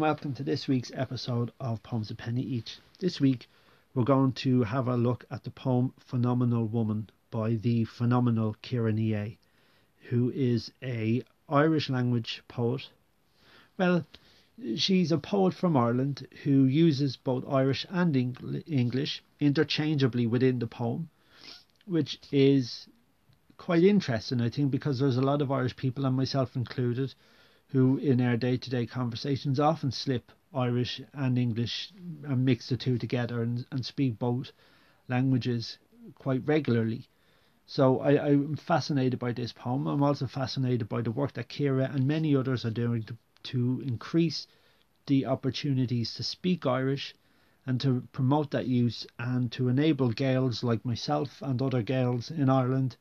and welcome to this week's episode of Poems a Penny Each. This week we're going to have a look at the poem Phenomenal Woman by the phenomenal Ciara who is a Irish language poet. Well, she's a poet from Ireland who uses both Irish and English interchangeably within the poem, which is quite interesting, I think, because there's a lot of Irish people, and myself included, who in our day to day conversations often slip Irish and English and mix the two together and, and speak both languages quite regularly. So I, I'm fascinated by this poem. I'm also fascinated by the work that Ciara and many others are doing to, to increase the opportunities to speak Irish and to promote that use and to enable Gaels like myself and other Gaels in Ireland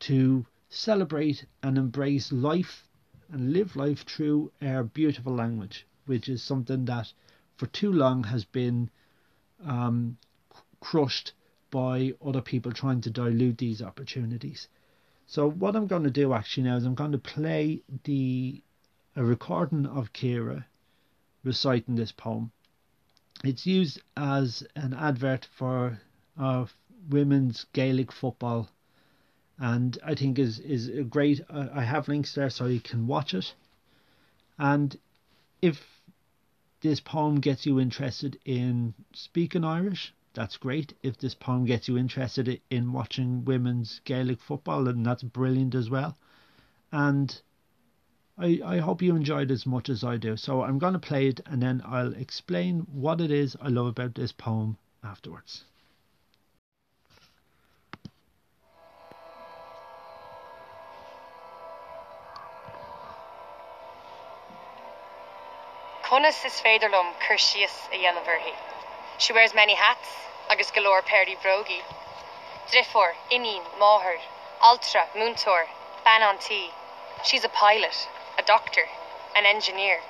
to celebrate and embrace life and live life through our beautiful language, which is something that for too long has been um, crushed by other people trying to dilute these opportunities. So what I'm going to do actually now is I'm going to play the a recording of Ciara reciting this poem. It's used as an advert for uh, women's Gaelic football and I think is is a great. Uh, I have links there so you can watch it. And if this poem gets you interested in speaking Irish, that's great. If this poem gets you interested in watching women's Gaelic football, then that's brilliant as well. And I, I hope you enjoyed as much as I do. So I'm going to play it and then I'll explain what it is I love about this poem afterwards. Conas is féidirlumm chur sios a dhéanamhirthaí. She wears many hats, agus galore perdy brogi. Drifor, Inin, Máhar, Ultra, Muntor, Banantí. She's a pilot, a doctor, an engineer.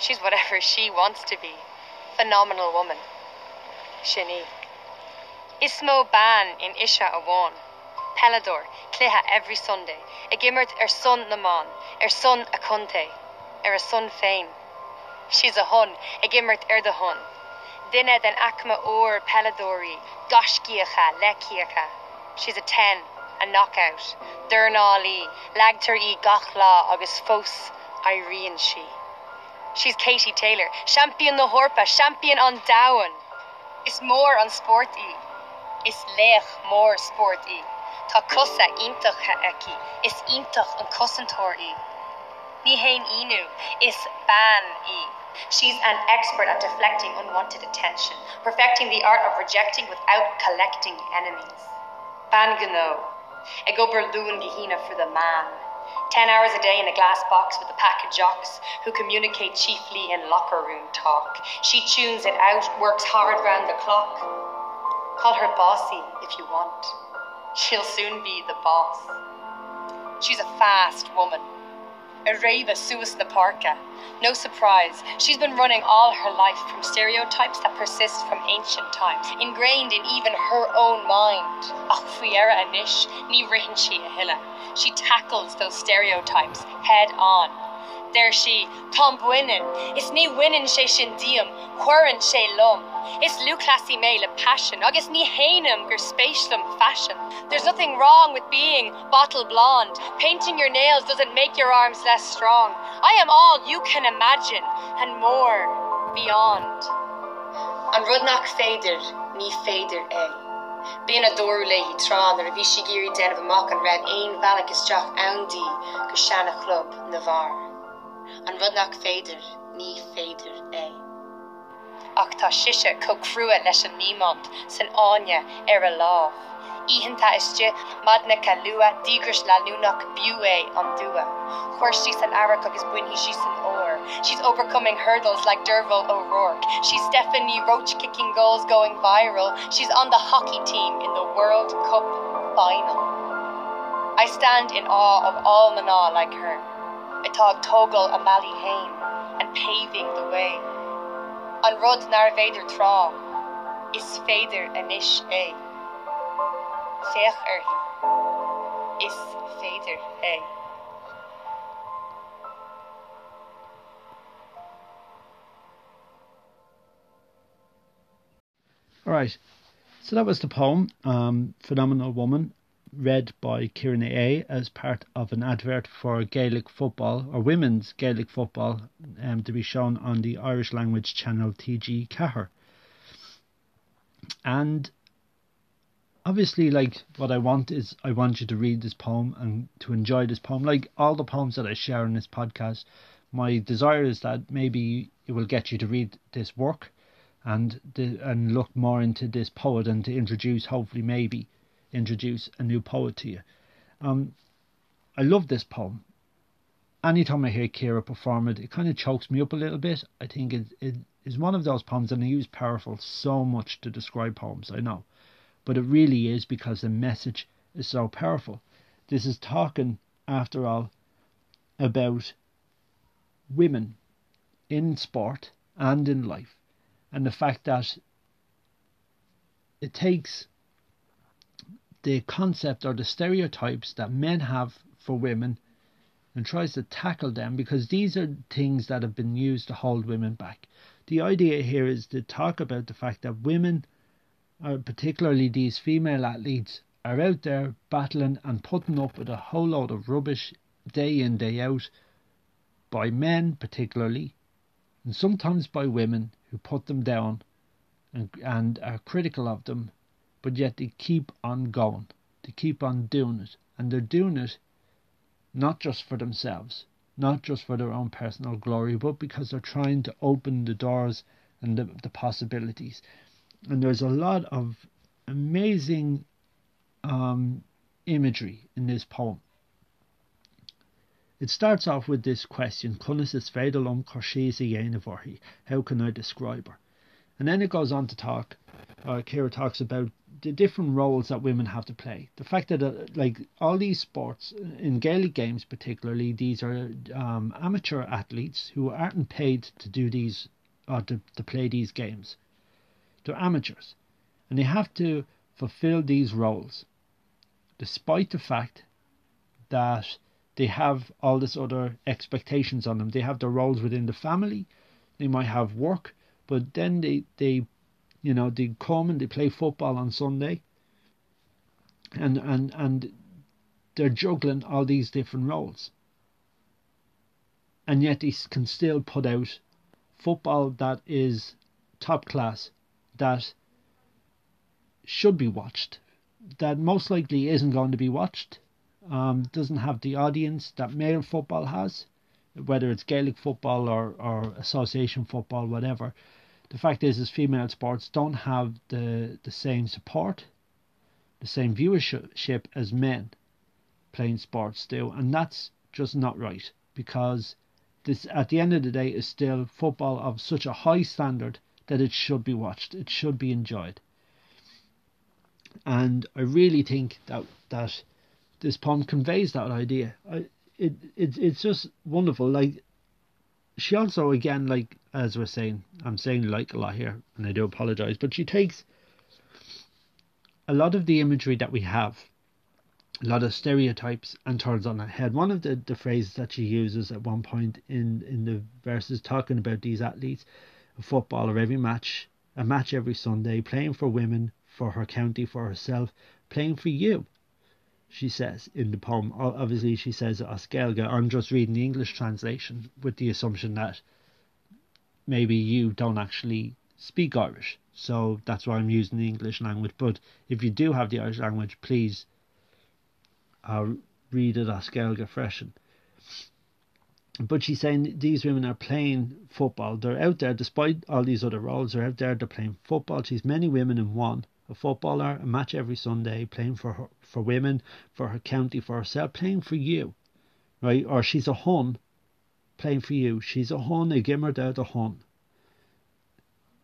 She's whatever she wants to be. Phenomenal woman. Shini. Ismo ban in Isha Awan. Pelador, Cliha every Sunday. A gimmert er son naman, er son a conte, er a son fame. She's a hun, a gimmert er de hun. Dinne den acma or peladori, goshkiacha, lekiacha. She's a ten, a knockout. Durnali, lagter e gachla agus fos Irene she. She's Katie Taylor, champion the Horpa, champion on down. Is more on sporty. Is lech more sporty. Tá cosa intach eki, is intach an cosantori. Ni hain inu, is ban e. She's an expert at deflecting unwanted attention, perfecting the art of rejecting without collecting enemies. Bangano, a gober loon gehina for the man. Ten hours a day in a glass box with a pack of jocks who communicate chiefly in locker room talk. She tunes it out, works hard round the clock. Call her bossy if you want. She'll soon be the boss. She's a fast woman Areva Suis the Parka. No surprise, she's been running all her life from stereotypes that persist from ancient times, ingrained in even her own mind. Achfuera anish, ni rihinshi ahilla. She tackles those stereotypes head on. There she, Tom Bwinin, is ni winnin she shindium, querin she lum. Is luclassi me le passion, agus ni hainum gur spatialum fashion. There's nothing wrong with being bottle blonde. Painting your nails doesn't make your arms less strong. I am all you can imagine, and more beyond. An rudnach fader, ní féidir é. Bíon a dorú le hí trán ar a bhí si géirí den amach an raibh aon bhealach isteach andaí go club na. An rudnach féidir ní féidir é. ach tá siise co cruúa leis an nímont san áine ar a láh. Íhannta iste madna ce lua dígris le lúnach bué an dua. Chuirtí san Eric agus buinhí sí san óir. She's overcoming hurdles like Derval O'Rourke. She's Stephanie Roche kicking goals going viral. She's on the hockey team in the World Cup final. I stand in awe of all Mana like her atá tógal a amali hain and paving the way. on rud nar féidir is vader anish a Féch is vader a All right, so that was the poem, um, Phenomenal Woman read by Ciara Ní É as part of an advert for Gaelic football or women's Gaelic football um, to be shown on the Irish language channel TG4. And obviously, like what I want is I want you to read this poem and to enjoy this poem. Like all the poems that I share in this podcast, my desire is that maybe it will get you to read this work and the, and look more into this poet and to introduce, hopefully, maybe introduce a new poet to you. Um, I love this poem. Anytime I hear Ciara perform it, it kind of chokes me up a little bit. I think it, it is one of those poems, and I use powerful so much to describe poems, I know. But it really is because the message is so powerful. This is talking, after all, about women in sport and in life and the fact that it takes the concept or the stereotypes that men have for women and tries to tackle them because these are things that have been used to hold women back. The idea here is to talk about the fact that women, or particularly these female athletes, are out there battling and putting up with a whole lot of rubbish day in, day out by men, particularly, and sometimes by women who put them down and, and are critical of them, but yet they keep on going. They keep on doing it. And they're doing it not just for themselves, not just for their own personal glory, but because they're trying to open the doors and the, the possibilities. And there's a lot of amazing um, imagery in this poem. It starts off with this question, How can I describe her? And then it goes on to talk, uh, Ciara talks about the different roles that women have to play. The fact that, uh, like, all these sports, in Gaelic games particularly, these are um, amateur athletes who aren't paid to do these, or to, to play these games. They're amateurs. And they have to fulfill these roles, despite the fact that they have all this other expectations on them. They have their roles within the family. They might have work, but then they they you know they come and they play football on Sunday. And and and they're juggling all these different roles. And yet they can still put out football that is top class, that should be watched, that most likely isn't going to be watched um, doesn't have the audience that male football has, whether it's Gaelic football or, or association football, whatever. The fact is, is female sports don't have the, the same support, the same viewership as men playing sports do, and that's just not right because this at the end of the day is still football of such a high standard that it should be watched, it should be enjoyed. And I really think that that this poem conveys that idea. I, it, it it's just wonderful. Like she also again like as we're saying, I'm saying like a lot here, and I do apologize, but she takes a lot of the imagery that we have, a lot of stereotypes, and turns on her head. One of the, the phrases that she uses at one point in in the verses talking about these athletes, a footballer every match, a match every Sunday, playing for women, for her county, for herself, playing for you she says in the poem. Obviously, she says Oskelga. I'm just reading the English translation with the assumption that maybe you don't actually speak Irish. So that's why I'm using the English language. But if you do have the Irish language, please uh, read it Oskelga freshen. But she's saying these women are playing football. They're out there, despite all these other roles, they're out there, they're playing football. She's many women in one a footballer, a match every Sunday, playing for her, for women, for her county, for herself, playing for you, right? Or she's a hun, playing for you. She's a hun, a gimmer there, the hun.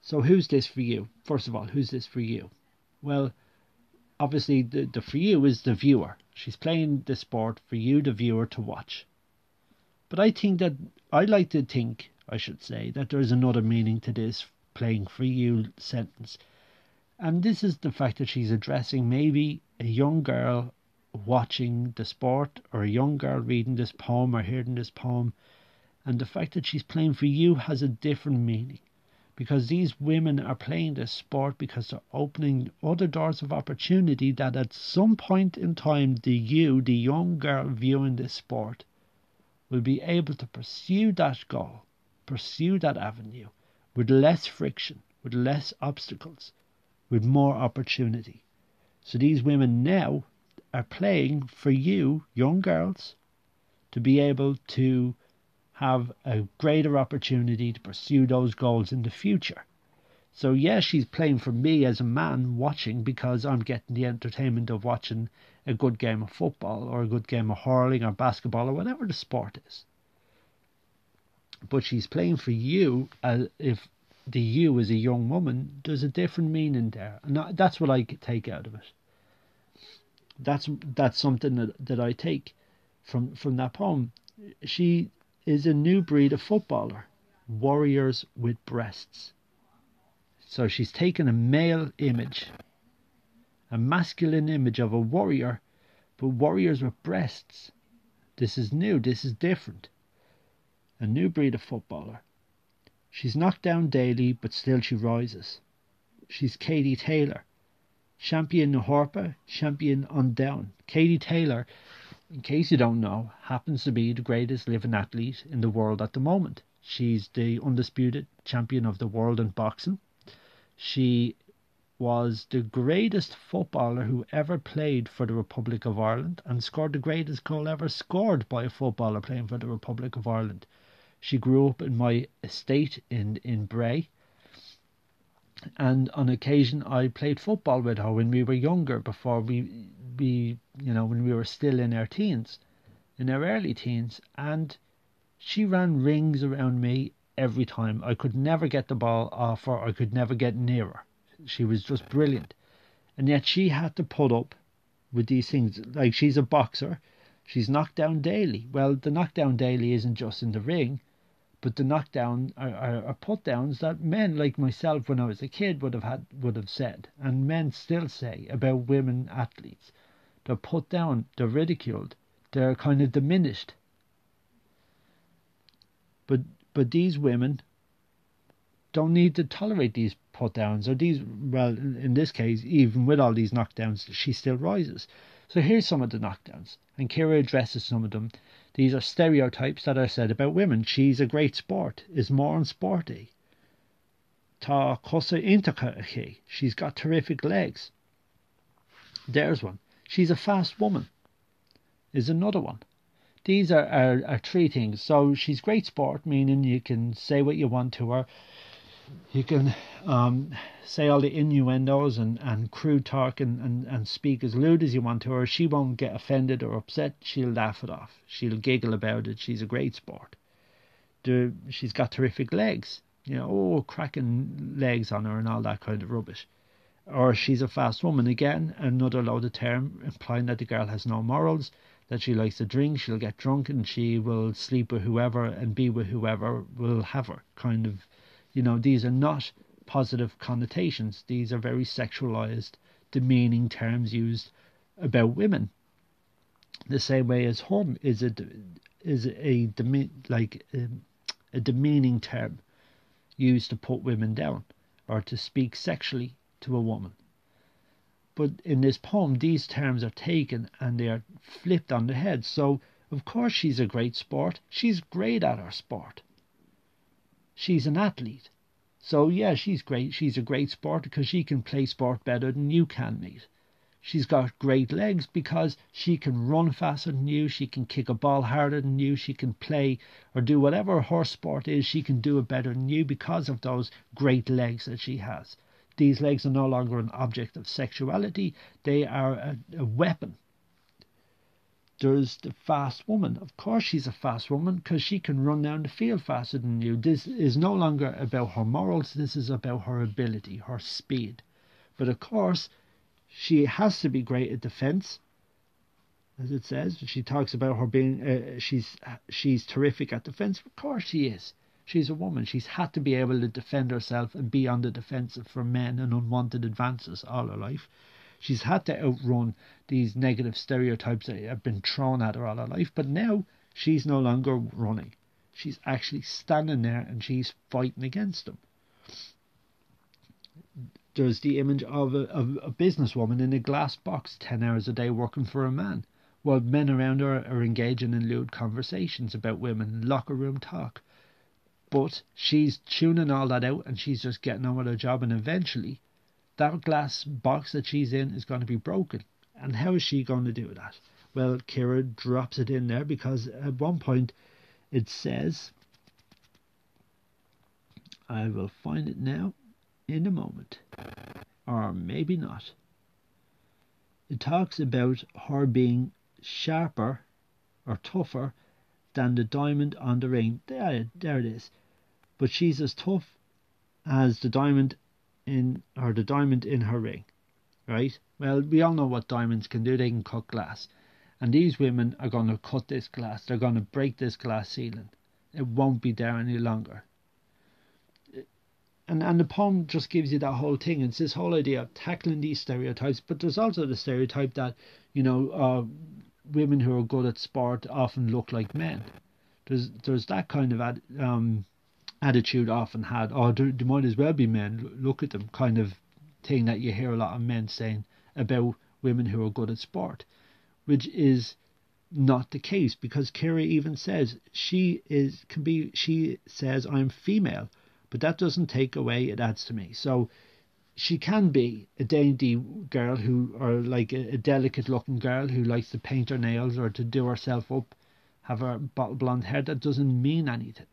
So who's this for you? First of all, who's this for you? Well, obviously the, the for you is the viewer. She's playing the sport for you, the viewer, to watch. But I think that I like to think, I should say, that there's another meaning to this playing for you sentence. And this is the fact that she's addressing maybe a young girl watching the sport or a young girl reading this poem or hearing this poem. And the fact that she's playing for you has a different meaning because these women are playing this sport because they're opening other doors of opportunity that at some point in time the you, the young girl viewing this sport, will be able to pursue that goal, pursue that avenue with less friction, with less obstacles, with more opportunity. So these women now are playing for you, young girls, to be able to have a greater opportunity to pursue those goals in the future. So, yes, yeah, she's playing for me as a man watching because I'm getting the entertainment of watching a good game of football or a good game of hurling or basketball or whatever the sport is. But she's playing for you as if the you as a young woman, there's a different meaning there. And that's what I take out of it. That's that's something that, that I take from from that poem. She is a new breed of footballer, warriors with breasts. So she's taken a male image, a masculine image of a warrior, but warriors with breasts. This is new, this is different. A new breed of footballer. She's knocked down daily, but still she rises. She's Katie Taylor, champion Horpa, champion on down. Katie Taylor in case you don't know, happens to be the greatest living athlete in the world at the moment. She's the undisputed champion of the world in boxing. She was the greatest footballer who ever played for the Republic of Ireland and scored the greatest goal ever scored by a footballer playing for the Republic of Ireland. She grew up in my estate in, in Bray. And on occasion I played football with her when we were younger before we we you know when we were still in our teens in our early teens. And she ran rings around me every time. I could never get the ball off her. I could never get near her. She was just brilliant. And yet she had to put up with these things. Like she's a boxer. She's knocked down daily. Well the knockdown daily isn't just in the ring but the knockdown are, are, are, put downs that men like myself when I was a kid would have had would have said and men still say about women athletes they're put down, they're ridiculed, they're kind of diminished. But but these women don't need to tolerate these put downs or these well in this case even with all these knockdowns she still rises. So here's some of the knockdowns and Ciara addresses some of them. These are stereotypes that are said about women. She's a great sport, is more sporty. Ta cosa intacha She's got terrific legs. There's one. She's a fast woman, is another one. These are, are, are three things. So she's great sport, meaning you can say what you want to her. You can um, say all the innuendos and, and crude talk and, and, and speak as lewd as you want to her. She won't get offended or upset. She'll laugh it off. She'll giggle about it. She's a great sport. The, she's got terrific legs. You know, oh, cracking legs on her and all that kind of rubbish or she's a fast woman. Again, another loaded term implying that the girl has no morals, that she likes to drink, she'll get drunk, and she will sleep with whoever and be with whoever will have her. Kind of, you know, these are not positive connotations. These are very sexualized, demeaning terms used about women. The same way as home is a is a like um, a demeaning term used to put women down or to speak sexually to a woman. But in this poem, these terms are taken and they are flipped on the head. So, of course, she's a great sport. She's great at her sport. She's an athlete. So, yeah, she's great. She's a great sport because she can play sport better than you can, mate. She's got great legs because she can run faster than you, she can kick a ball harder than you, she can play or do whatever her sport is, she can do it better than you because of those great legs that she has. These legs are no longer an object of sexuality, they are a, a weapon. There's the fast woman. Of course, she's a fast woman because she can run down the field faster than you. This is no longer about her morals, this is about her ability, her speed. But of course, she has to be great at defense as it says. She talks about her being uh, she's she's terrific at defense. Of course she is. She's a woman. She's had to be able to defend herself and be on the defensive for men and unwanted advances all her life. She's had to outrun these negative stereotypes that have been thrown at her all her life, but now she's no longer running. She's actually standing there and she's fighting against them. There's the image of a, of a businesswoman in a glass box 10 hours a day working for a man, while men around her are engaging in lewd conversations about women, locker room talk. But she's tuning all that out and she's just getting on with her job, and eventually that glass box that she's in is going to be broken. And how is she going to do that? Well, Ciara drops it in there because at one point it says, I will find it now in a moment, or maybe not. It talks about her being sharper or tougher than the diamond on the ring. There, there it is. But she's as tough as the diamond in or the diamond in her ring, right? Well, we all know what diamonds can do. They can cut glass, and these women are going to cut this glass. They're going to break this glass ceiling. It won't be there any longer. And and the poem just gives you that whole thing. It's this whole idea of tackling these stereotypes, but there's also the stereotype that you know uh, women who are good at sport often look like men. There's there's that kind of ad, um, attitude often had. Oh, they, they might as well be men. Look at them, kind of thing that you hear a lot of men saying about women who are good at sport, which is not the case because Ciara even says she is can be she says I'm female, but that doesn't take away it adds to me. So she can be a dainty girl who or like a, a delicate looking girl who likes to paint her nails or to do herself up, have her bottle blonde hair. That doesn't mean anything.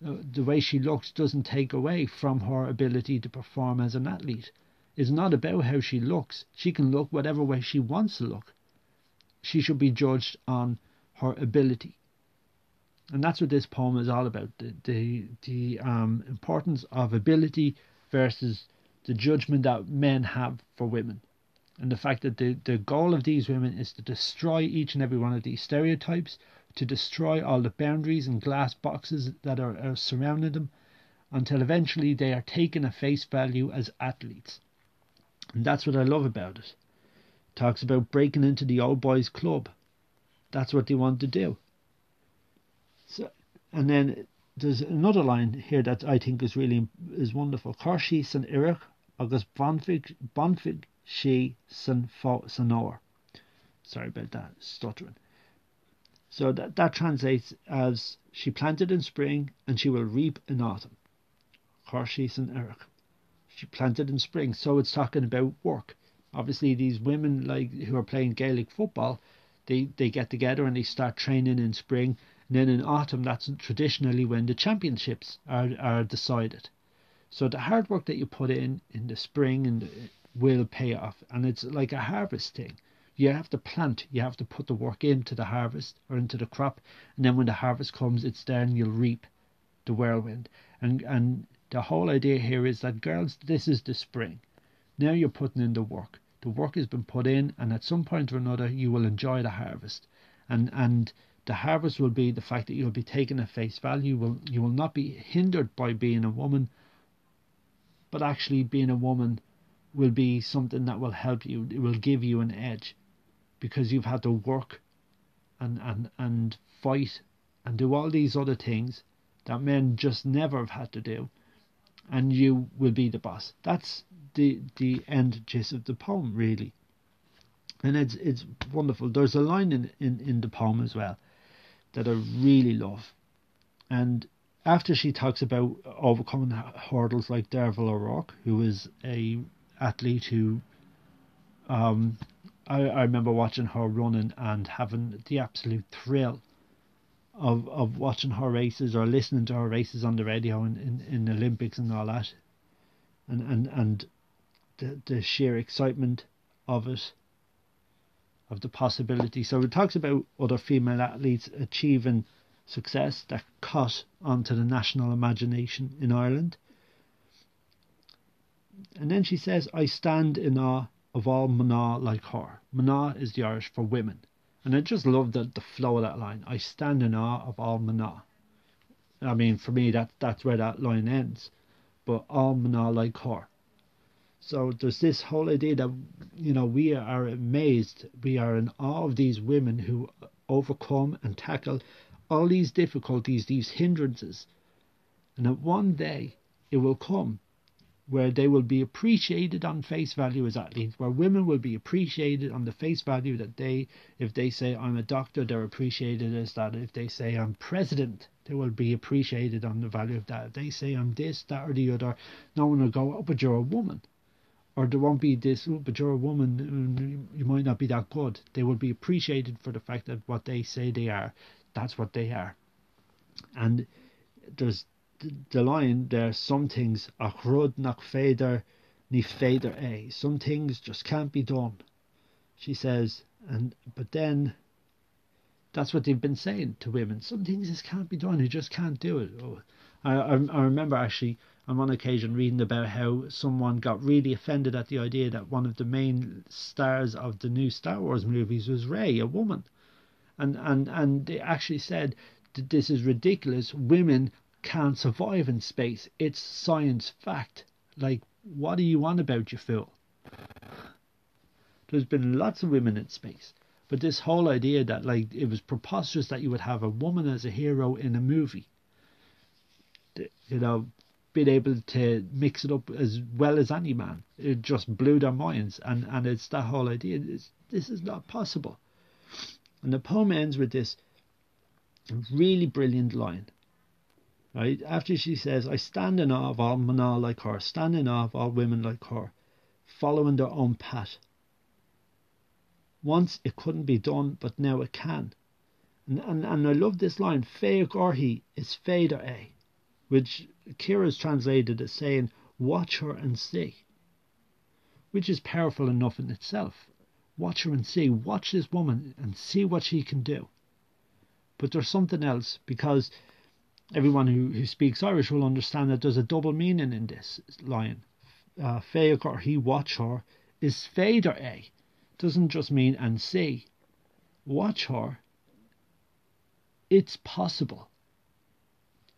The way she looks doesn't take away from her ability to perform as an athlete. It's not about how she looks. She can look whatever way she wants to look. She should be judged on her ability. And that's what this poem is all about the, the, the um, importance of ability versus the judgment that men have for women. And the fact that the, the goal of these women is to destroy each and every one of these stereotypes, to destroy all the boundaries and glass boxes that are, are surrounding them, until eventually they are taken at face value as athletes. And that's what I love about it. Talks about breaking into the old boys club. That's what they want to do. So, and then there's another line here that I think is really is wonderful. Corshi san Irich agus bonfig bonfig she san sanor. Sorry about that stuttering. So that that translates as she planted in spring and she will reap in autumn. Corshi san Eric. She planted in spring, so it's talking about work. Obviously, these women like who are playing Gaelic football, they they get together and they start training in spring and then in autumn, that's traditionally when the championships are, are decided. So the hard work that you put in in the spring and will pay off, and it's like a harvest thing. You have to plant, you have to put the work into the harvest or into the crop, and then when the harvest comes, it's then you'll reap the whirlwind. And and the whole idea here is that girls, this is the spring. Now you're putting in the work. The work has been put in, and at some point or another, you will enjoy the harvest. And and the harvest will be the fact that you'll be taken at face value. Will you will not be hindered by being a woman, but actually being a woman will be something that will help you. It will give you an edge because you've had to work and and and fight and do all these other things that men just never have had to do. And you will be the boss. That's the the end gist of the poem really. And it's it's wonderful. There's a line in in, in the poem as well that I really love. And after she talks about overcoming hurdles like Derval O'Rourke, who is a athlete who um, I, I remember watching her running and having the absolute thrill of of watching her races or listening to her races on the radio in, in, in the Olympics and all that. And and, and the the sheer excitement of it of the possibility. So it talks about other female athletes achieving success that caught onto the national imagination in Ireland. And then she says, I stand in awe of all Mana like her. Mana is the Irish for women. And I just love the, the flow of that line. I stand in awe of all Mana. I mean, for me, that that's where that line ends. But all Mana like her. So there's this whole idea that you know we are amazed, we are in awe of these women who overcome and tackle all these difficulties, these hindrances, and that one day it will come where they will be appreciated on face value as athletes, where women will be appreciated on the face value that they, if they say I'm a doctor, they're appreciated as that. If they say I'm president, they will be appreciated on the value of that. If they say I'm this, that, or the other, no one will go, oh, but you're a woman. Or there won't be this, oh, but you're a woman, you might not be that good. They will be appreciated for the fact that what they say they are, that's what they are. And there's the line there, some things ach rud nach feder ni feder a. Eh. Some things just can't be done. She says, and but then that's what they've been saying to women. Some things just can't be done. You just can't do it. Oh, I, I, I remember actually on one occasion reading about how someone got really offended at the idea that one of the main stars of the new Star Wars movies was Rey, a woman, and and and they actually said that this is ridiculous. Women can't survive in space. It's science fact. Like, what are you on about, you fool? There's been lots of women in space. But this whole idea that, like, it was preposterous that you would have a woman as a hero in a movie, you know, being able to mix it up as well as any man, it just blew their minds. And, and it's that whole idea. It's, this is not possible. And the poem ends with this really brilliant line Right? After she says, I stand in awe of all men like her, stand in awe of all women like her, following their own path. Once it couldn't be done, but now it can. And, and, and I love this line, Fea Gorhi is Fader A, eh, which Ciara's translated as saying, Watch her and see, which is powerful enough in itself. Watch her and see. Watch this woman and see what she can do. But there's something else because everyone who, who speaks Irish will understand that there's a double meaning in this line. Uh, or he watch her is fader a doesn't just mean and see. Watch her. It's possible.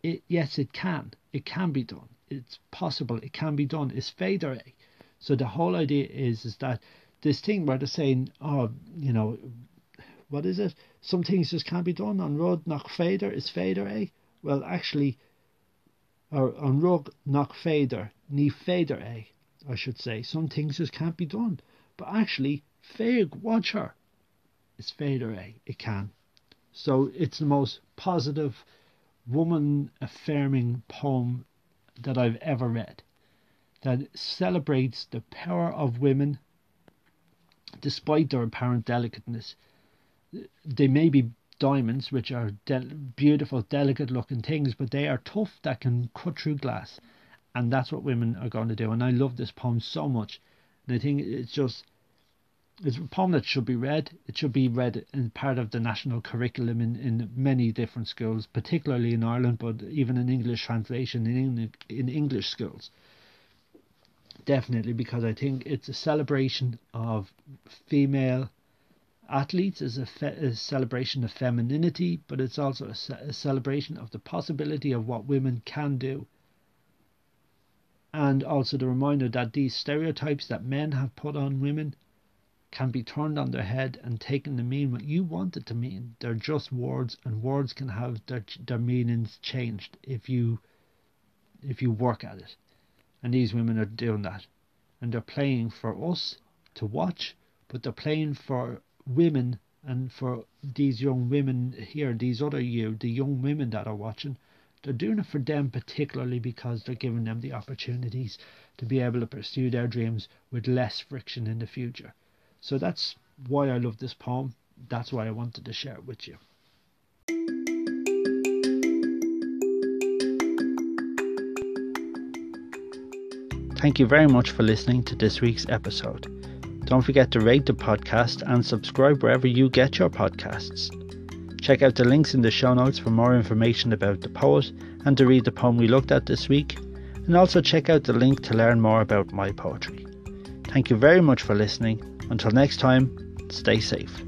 It yes, it can. It can be done. It's possible. It can be done. It's fader a. So the whole idea is is that this thing where they're saying, oh, you know, what is it? Some things just can't be done on road knock fader is fader a well, actually, or an rug knock fader, ni fader a, eh, I should say. Some things just can't be done. But actually, fag, watch her. It's fader a. It can. So it's the most positive, woman affirming poem that I've ever read. That celebrates the power of women despite their apparent delicateness. They may be diamonds, which are de- beautiful, delicate looking things, but they are tough that can cut through glass. And that's what women are going to do. And I love this poem so much. And I think it's just, it's a poem that should be read. It should be read in part of the national curriculum in, in many different schools, particularly in Ireland, but even in English translation in, in English schools. Definitely, because I think it's a celebration of female athletes is a, fe- a, celebration of femininity, but it's also a, ce- a celebration of the possibility of what women can do. And also the reminder that these stereotypes that men have put on women can be turned on their head and taken to mean what you want it to mean. They're just words, and words can have their their meanings changed if you if you work at it. And these women are doing that, and they're playing for us to watch, but they're playing for women and for these young women here, these other you, the young women that are watching, they're doing it for them particularly because they're giving them the opportunities to be able to pursue their dreams with less friction in the future. So that's why I love this poem. That's why I wanted to share it with you. Thank you very much for listening to this week's episode. Don't forget to rate the podcast and subscribe wherever you get your podcasts. Check out the links in the show notes for more information about the poet and to read the poem we looked at this week, and also check out the link to learn more about my poetry. Thank you very much for listening. Until next time, stay safe.